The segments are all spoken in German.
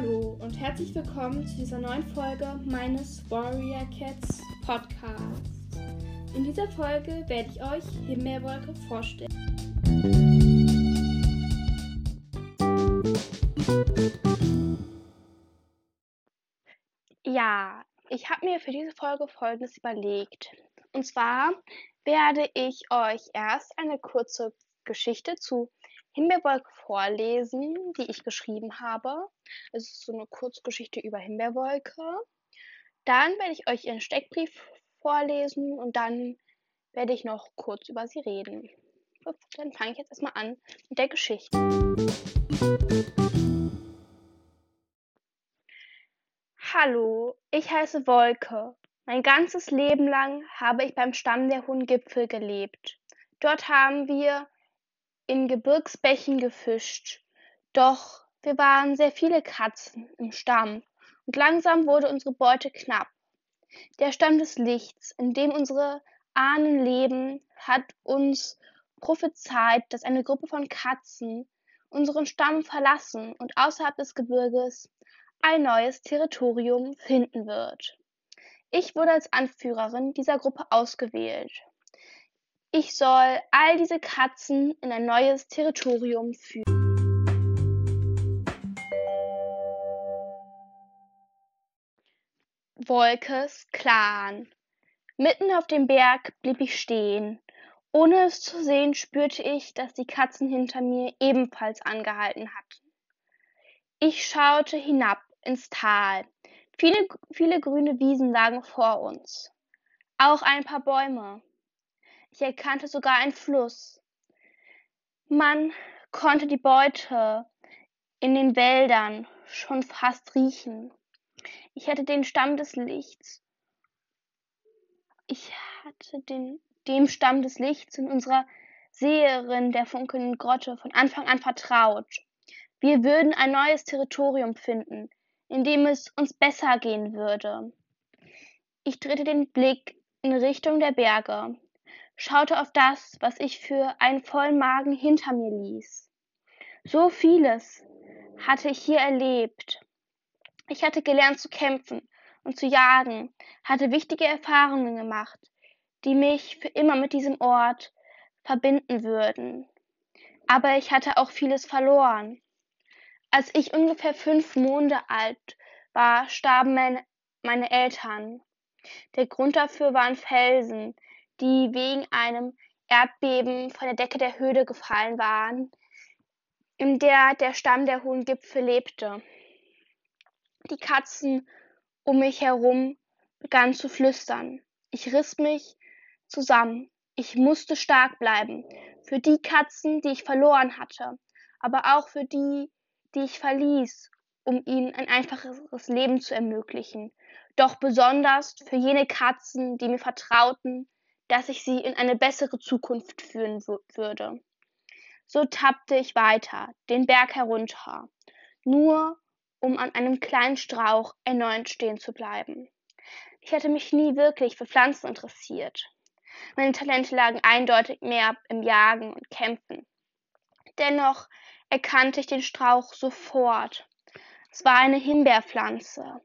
Hallo und herzlich willkommen zu dieser neuen Folge meines Warrior Cats Podcasts. In dieser Folge werde ich euch Himmelwolke vorstellen. Ja, ich habe mir für diese Folge Folgendes überlegt. Und zwar werde ich euch erst eine kurze Geschichte zu Himbeerwolke vorlesen, die ich geschrieben habe. Es ist so eine Kurzgeschichte über Himbeerwolke. Dann werde ich euch ihren Steckbrief vorlesen und dann werde ich noch kurz über sie reden. Dann fange ich jetzt erstmal an mit der Geschichte. Hallo, ich heiße Wolke. Mein ganzes Leben lang habe ich beim Stamm der Hohen Gipfel gelebt. Dort haben wir in Gebirgsbächen gefischt, doch wir waren sehr viele Katzen im Stamm, und langsam wurde unsere Beute knapp. Der Stamm des Lichts, in dem unsere Ahnen leben, hat uns prophezeit, dass eine Gruppe von Katzen unseren Stamm verlassen und außerhalb des Gebirges ein neues Territorium finden wird. Ich wurde als Anführerin dieser Gruppe ausgewählt. Ich soll all diese Katzen in ein neues Territorium führen. Wolkes Clan. Mitten auf dem Berg blieb ich stehen. Ohne es zu sehen, spürte ich, dass die Katzen hinter mir ebenfalls angehalten hatten. Ich schaute hinab ins Tal. Viele, viele grüne Wiesen lagen vor uns. Auch ein paar Bäume. Ich erkannte sogar einen Fluss. Man konnte die Beute in den Wäldern schon fast riechen. Ich hatte den Stamm des Lichts. Ich hatte den, dem Stamm des Lichts in unserer Seherin der funkelnden Grotte von Anfang an vertraut. Wir würden ein neues Territorium finden, in dem es uns besser gehen würde. Ich drehte den Blick in Richtung der Berge schaute auf das, was ich für einen vollen Magen hinter mir ließ. So vieles hatte ich hier erlebt. Ich hatte gelernt zu kämpfen und zu jagen, hatte wichtige Erfahrungen gemacht, die mich für immer mit diesem Ort verbinden würden. Aber ich hatte auch vieles verloren. Als ich ungefähr fünf Monate alt war, starben meine, meine Eltern. Der Grund dafür waren Felsen, die wegen einem Erdbeben von der Decke der Höhle gefallen waren, in der der Stamm der hohen Gipfel lebte. Die Katzen um mich herum begannen zu flüstern. Ich riss mich zusammen. Ich musste stark bleiben. Für die Katzen, die ich verloren hatte, aber auch für die, die ich verließ, um ihnen ein einfacheres Leben zu ermöglichen. Doch besonders für jene Katzen, die mir vertrauten, dass ich sie in eine bessere Zukunft führen würde. So tappte ich weiter, den Berg herunter, nur um an einem kleinen Strauch erneut stehen zu bleiben. Ich hatte mich nie wirklich für Pflanzen interessiert. Meine Talente lagen eindeutig mehr im Jagen und Kämpfen. Dennoch erkannte ich den Strauch sofort. Es war eine Himbeerpflanze.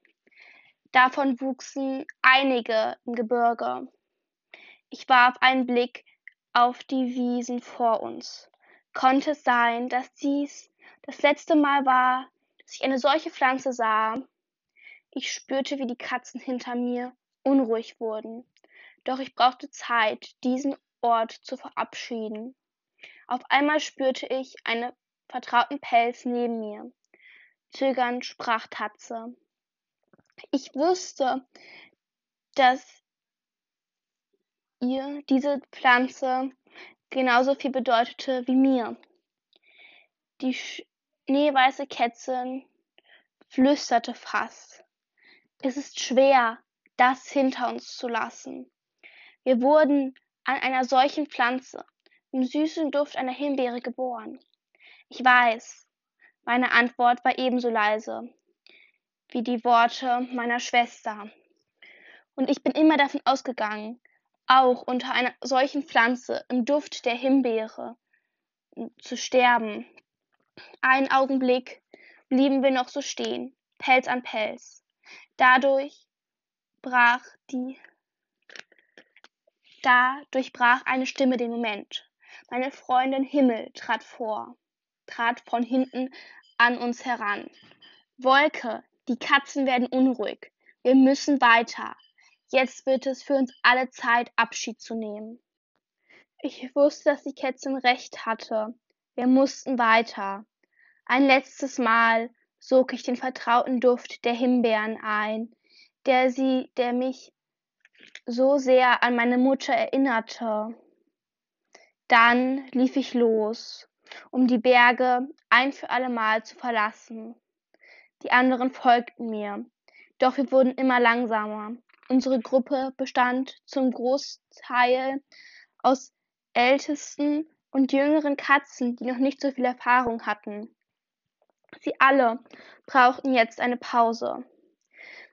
Davon wuchsen einige im Gebirge. Ich warf einen Blick auf die Wiesen vor uns. Konnte es sein, dass dies das letzte Mal war, dass ich eine solche Pflanze sah? Ich spürte, wie die Katzen hinter mir unruhig wurden. Doch ich brauchte Zeit, diesen Ort zu verabschieden. Auf einmal spürte ich einen vertrauten Pelz neben mir. Zögernd sprach Tatze. Ich wusste, dass ihr diese Pflanze genauso viel bedeutete wie mir. Die schneeweiße Kätzchen flüsterte fast. Es ist schwer, das hinter uns zu lassen. Wir wurden an einer solchen Pflanze, im süßen Duft einer Himbeere geboren. Ich weiß, meine Antwort war ebenso leise wie die Worte meiner Schwester. Und ich bin immer davon ausgegangen, auch unter einer solchen Pflanze im Duft der Himbeere zu sterben. Einen Augenblick blieben wir noch so stehen. Pelz an Pelz. Dadurch brach die da durchbrach eine Stimme den Moment. Meine Freundin Himmel trat vor, trat von hinten an uns heran. Wolke, die Katzen werden unruhig. Wir müssen weiter. Jetzt wird es für uns alle Zeit, Abschied zu nehmen. Ich wusste, dass die Kätzin recht hatte. Wir mussten weiter. Ein letztes Mal sog ich den vertrauten Duft der Himbeeren ein, der sie, der mich so sehr an meine Mutter erinnerte. Dann lief ich los, um die Berge ein für allemal zu verlassen. Die anderen folgten mir, doch wir wurden immer langsamer. Unsere Gruppe bestand zum Großteil aus ältesten und jüngeren Katzen, die noch nicht so viel Erfahrung hatten. Sie alle brauchten jetzt eine Pause.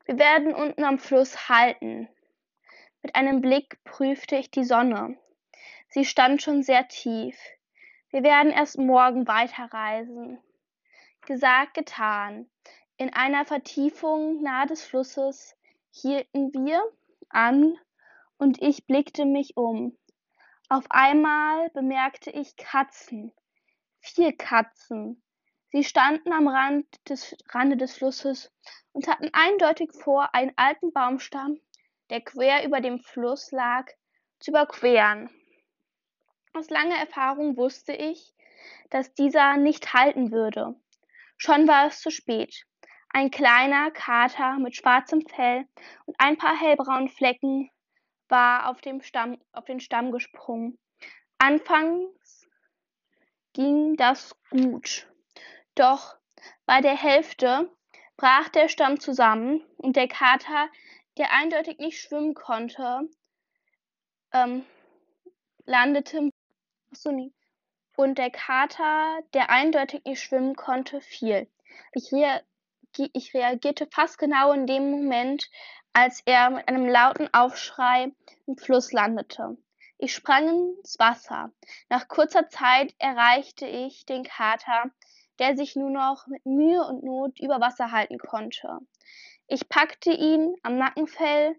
Wir werden unten am Fluss halten. Mit einem Blick prüfte ich die Sonne. Sie stand schon sehr tief. Wir werden erst morgen weiterreisen. Gesagt, getan. In einer Vertiefung nahe des Flusses hielten wir an und ich blickte mich um. Auf einmal bemerkte ich Katzen. Vier Katzen. Sie standen am Rand des, Rande des Flusses und hatten eindeutig vor, einen alten Baumstamm, der quer über dem Fluss lag, zu überqueren. Aus langer Erfahrung wusste ich, dass dieser nicht halten würde. Schon war es zu spät. Ein kleiner Kater mit schwarzem Fell und ein paar hellbraunen Flecken war auf, dem Stamm, auf den Stamm gesprungen. Anfangs ging das gut, doch bei der Hälfte brach der Stamm zusammen und der Kater, der eindeutig nicht schwimmen konnte, ähm, landete achso, nee. und der Kater, der eindeutig nicht schwimmen konnte, fiel. Ich ich reagierte fast genau in dem Moment, als er mit einem lauten Aufschrei im Fluss landete. Ich sprang ins Wasser. Nach kurzer Zeit erreichte ich den Kater, der sich nur noch mit Mühe und Not über Wasser halten konnte. Ich packte ihn am Nackenfell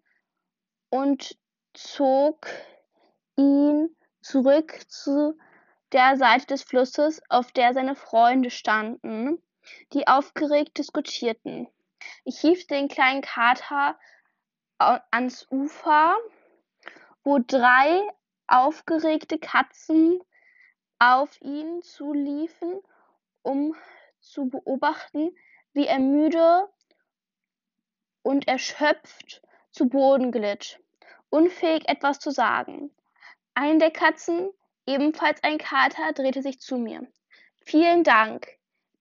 und zog ihn zurück zu der Seite des Flusses, auf der seine Freunde standen die aufgeregt diskutierten. Ich hief den kleinen Kater ans Ufer, wo drei aufgeregte Katzen auf ihn zuliefen, um zu beobachten, wie er müde und erschöpft zu Boden glitt, unfähig etwas zu sagen. Eine der Katzen, ebenfalls ein Kater, drehte sich zu mir. Vielen Dank,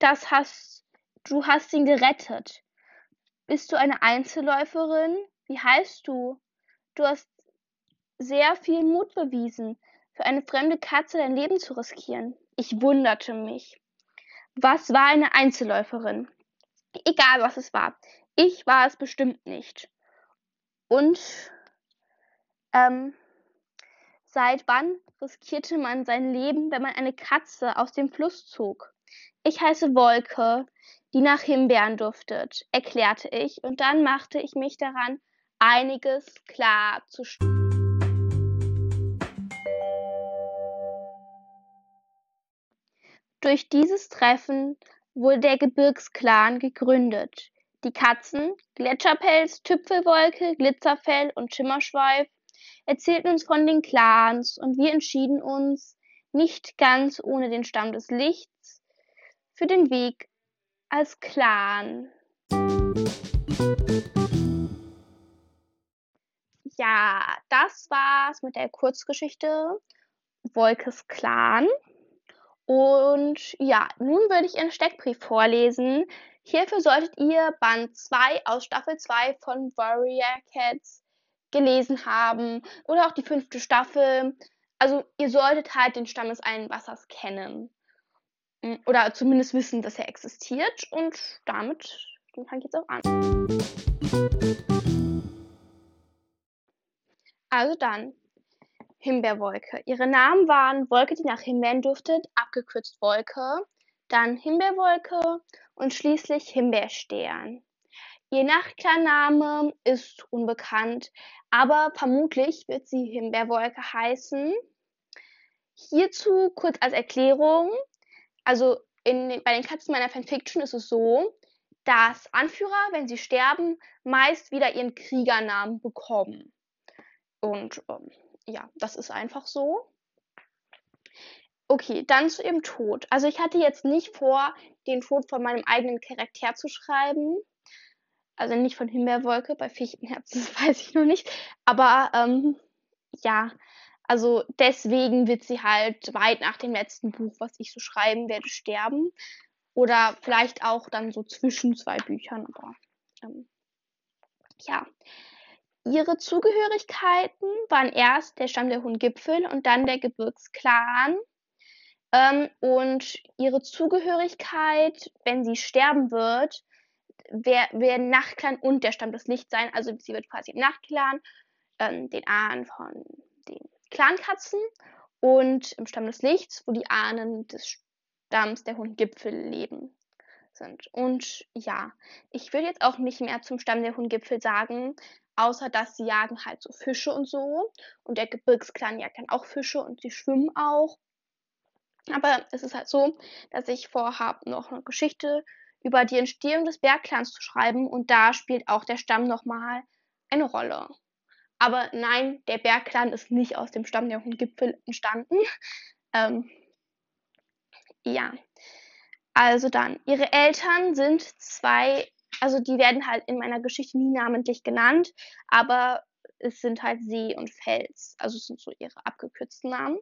das hast du hast ihn gerettet. Bist du eine Einzelläuferin? Wie heißt du? Du hast sehr viel Mut bewiesen, für eine fremde Katze dein Leben zu riskieren. Ich wunderte mich. Was war eine Einzelläuferin? Egal, was es war. Ich war es bestimmt nicht. Und ähm, seit wann riskierte man sein Leben, wenn man eine Katze aus dem Fluss zog? Ich heiße Wolke, die nach Himbeeren duftet, erklärte ich, und dann machte ich mich daran, einiges klar zu Durch dieses Treffen wurde der Gebirgsclan gegründet. Die Katzen, Gletscherpelz, Tüpfelwolke, Glitzerfell und Schimmerschweif erzählten uns von den Clans und wir entschieden uns, nicht ganz ohne den Stamm des Lichts, für den Weg als Clan. Ja, das war's mit der Kurzgeschichte Wolkes Clan. Und ja, nun würde ich einen Steckbrief vorlesen. Hierfür solltet ihr Band 2 aus Staffel 2 von Warrior Cats gelesen haben oder auch die fünfte Staffel. Also ihr solltet halt den Stamm des einen Wassers kennen. Hm, oder zumindest wissen, dass er existiert. Und damit fange ich auch an. Also dann, Himbeerwolke. Ihre Namen waren Wolke, die nach Himbeeren duftet, abgekürzt Wolke, dann Himbeerwolke und schließlich Himbeerstern. Ihr Nachklarname ist unbekannt, aber vermutlich wird sie Himbeerwolke heißen. Hierzu kurz als Erklärung. Also in, bei den Katzen meiner Fanfiction ist es so, dass Anführer, wenn sie sterben, meist wieder ihren Kriegernamen bekommen. Und ähm, ja, das ist einfach so. Okay, dann zu ihrem Tod. Also ich hatte jetzt nicht vor, den Tod von meinem eigenen Charakter zu schreiben. Also nicht von Himbeerwolke, bei Fichtenherz, das weiß ich noch nicht. Aber ähm, ja, also deswegen wird sie halt weit nach dem letzten Buch, was ich so schreiben werde, sterben. Oder vielleicht auch dann so zwischen zwei Büchern. Aber ähm, ja. Ihre Zugehörigkeiten waren erst der Stamm der Hohen Gipfel und dann der Gebirgsklan. Ähm, und ihre Zugehörigkeit, wenn sie sterben wird, werden Nachtclan und der Stamm des Lichts sein. Also sie wird quasi im Nachtclan, ähm, den Ahnen von den Clankatzen und im Stamm des Lichts, wo die Ahnen des Stamms der Hohen Gipfel leben sind. Und ja, ich würde jetzt auch nicht mehr zum Stamm der Hohen Gipfel sagen, außer dass sie jagen halt so Fische und so. Und der Gebirgsklan jagt dann auch Fische und sie schwimmen auch. Aber es ist halt so, dass ich vorhabe, noch eine Geschichte über die Entstehung des Bergclans zu schreiben und da spielt auch der Stamm nochmal eine Rolle. Aber nein, der Bergclan ist nicht aus dem Stamm der Hohen Gipfel entstanden. Ähm, ja. Also dann, ihre Eltern sind zwei, also die werden halt in meiner Geschichte nie namentlich genannt, aber es sind halt See und Fels. Also es sind so ihre abgekürzten Namen.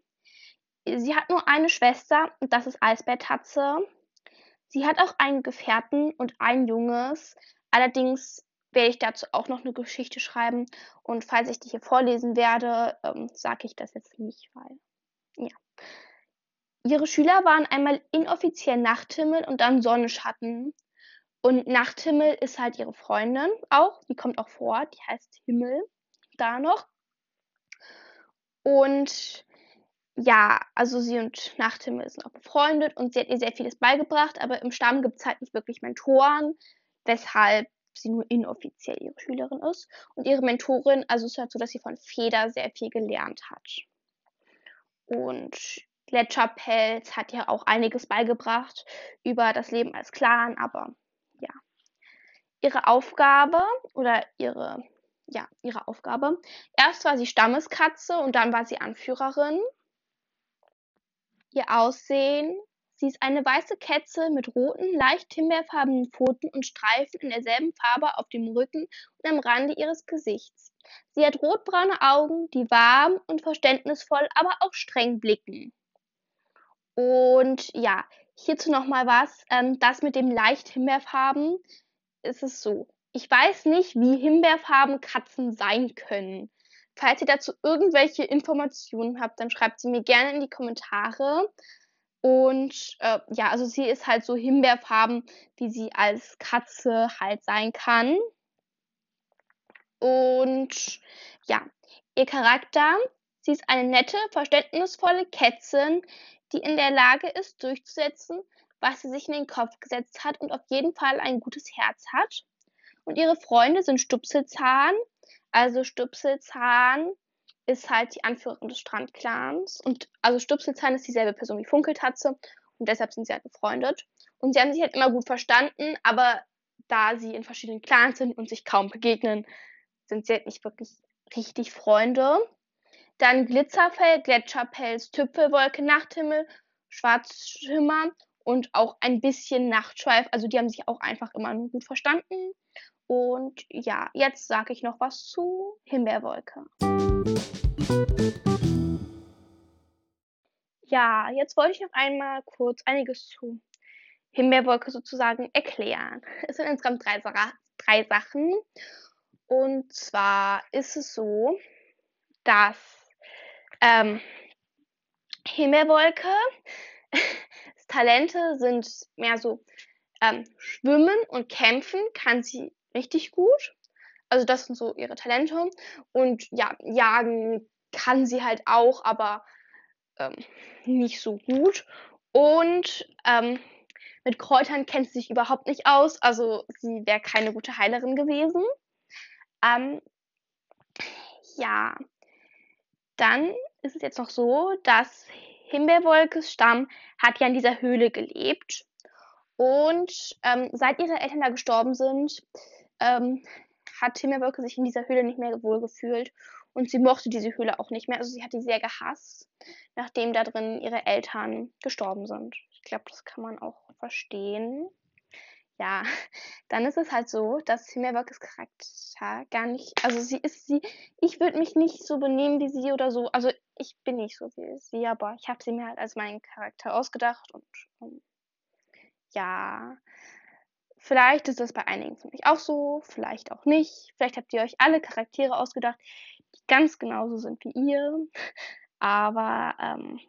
Sie hat nur eine Schwester und das ist Eisbärtatze. Sie hat auch einen Gefährten und ein Junges. Allerdings werde ich dazu auch noch eine Geschichte schreiben. Und falls ich die hier vorlesen werde, ähm, sage ich das jetzt nicht, weil ja. Ihre Schüler waren einmal inoffiziell Nachthimmel und dann Sonnenschatten. Und Nachthimmel ist halt ihre Freundin auch. Die kommt auch vor. Die heißt Himmel. Da noch. Und ja, also sie und Nachthimmel sind auch befreundet und sie hat ihr sehr vieles beigebracht, aber im Stamm gibt es halt nicht wirklich Mentoren, weshalb sie nur inoffiziell ihre Schülerin ist. Und ihre Mentorin, also es ist halt so, dass sie von Feder sehr viel gelernt hat. Und Gletscherpelz hat ja auch einiges beigebracht über das Leben als Clan, aber ja. Ihre Aufgabe oder ihre, ja, ihre Aufgabe. Erst war sie Stammeskatze und dann war sie Anführerin. Ihr Aussehen: Sie ist eine weiße Kätze mit roten, leicht himbeerfarbenen Pfoten und Streifen in derselben Farbe auf dem Rücken und am Rande ihres Gesichts. Sie hat rotbraune Augen, die warm und verständnisvoll, aber auch streng blicken. Und ja, hierzu nochmal was. Ähm, das mit dem leicht Himbeerfarben ist es so. Ich weiß nicht, wie Himbeerfarben Katzen sein können. Falls ihr dazu irgendwelche Informationen habt, dann schreibt sie mir gerne in die Kommentare. Und äh, ja, also sie ist halt so himbeerfarben, wie sie als Katze halt sein kann. Und ja, ihr Charakter, sie ist eine nette, verständnisvolle Kätzin, die in der Lage ist, durchzusetzen, was sie sich in den Kopf gesetzt hat und auf jeden Fall ein gutes Herz hat. Und ihre Freunde sind Stupselzahn, also Stupselzahn ist halt die Anführerin des Strandclans. Und also Stupselzahn ist dieselbe Person wie Funkeltatze und deshalb sind sie halt befreundet. Und sie haben sich halt immer gut verstanden, aber da sie in verschiedenen Clans sind und sich kaum begegnen, sind sie halt nicht wirklich richtig Freunde. Dann Glitzerfell, Gletscherpelz, Tüpfelwolke, Nachthimmel, Schwarzschimmer und auch ein bisschen Nachtschweif. Also die haben sich auch einfach immer nur gut verstanden. Und ja, jetzt sage ich noch was zu Himbeerwolke. Ja, jetzt wollte ich noch einmal kurz einiges zu Himbeerwolke sozusagen erklären. Es sind insgesamt drei, drei Sachen. Und zwar ist es so, dass ähm, Himbeerwolke, Talente sind mehr so ähm, Schwimmen und Kämpfen kann sie richtig gut. Also das sind so ihre Talente. Und ja, jagen kann sie halt auch, aber ähm, nicht so gut. Und ähm, Mit Kräutern kennt sie sich überhaupt nicht aus, also sie wäre keine gute Heilerin gewesen. Ähm, ja, dann ist es jetzt noch so, dass Himbeerwolkes Stamm hat ja in dieser Höhle gelebt. Und ähm, seit ihre Eltern da gestorben sind, ähm, hat Himbeerwolke sich in dieser Höhle nicht mehr wohl gefühlt. Und sie mochte diese Höhle auch nicht mehr. Also sie hat die sehr gehasst, nachdem da drin ihre Eltern gestorben sind. Ich glaube, das kann man auch verstehen. Ja, dann ist es halt so, dass Himmelwolkes Charakter gar nicht, also sie ist sie, ich würde mich nicht so benehmen wie sie oder so. Also ich bin nicht so wie sie, aber ich habe sie mir halt als meinen Charakter ausgedacht und um, ja, vielleicht ist das bei einigen von euch auch so, vielleicht auch nicht. Vielleicht habt ihr euch alle Charaktere ausgedacht, die ganz genauso sind wie ihr. Aber ähm,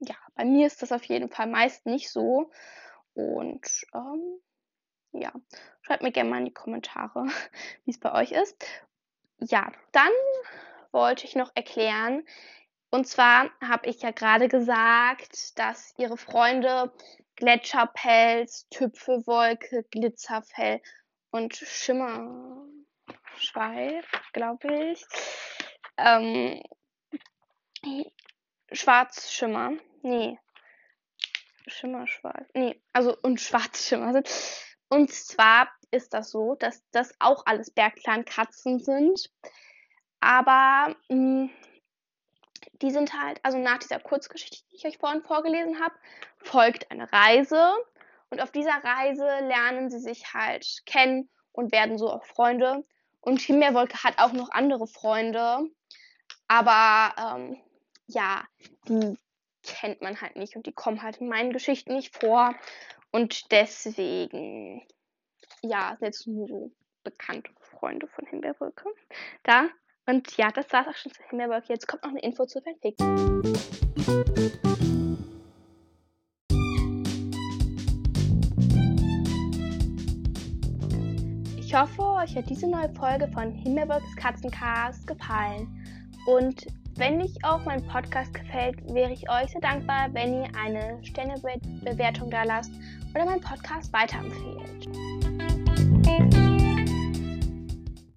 ja, bei mir ist das auf jeden Fall meist nicht so. Und ähm, ja, schreibt mir gerne mal in die Kommentare, wie es bei euch ist. Ja, dann wollte ich noch erklären, und zwar habe ich ja gerade gesagt, dass ihre Freunde Gletscherpelz, Tüpfelwolke, Glitzerfell und Schimmerschweif, glaube ich, ähm, Schwarzschimmer, nee, Schimmerschweif, nee, also und Schwarzschimmer. Und zwar ist das so, dass das auch alles Bergclan-Katzen sind. Aber mh, hm, die sind halt, also nach dieser Kurzgeschichte, die ich euch vorhin vorgelesen habe, folgt eine Reise. Und auf dieser Reise lernen sie sich halt kennen und werden so auch Freunde. Und Himbeerwolke hat auch noch andere Freunde. Aber ähm, ja, die kennt man halt nicht und die kommen halt in meinen Geschichten nicht vor. Und deswegen, ja, jetzt nur so bekannte Freunde von Himbeerwolke da. Und ja, das war's auch schon zu Himmelberg. Jetzt kommt noch eine Info zu Fanfic. Ich hoffe, euch hat diese neue Folge von Himmelbergs Katzencast gefallen. Und wenn euch auch mein Podcast gefällt, wäre ich euch sehr dankbar, wenn ihr eine Sternebewertung da lasst oder meinen Podcast weiterempfehlt.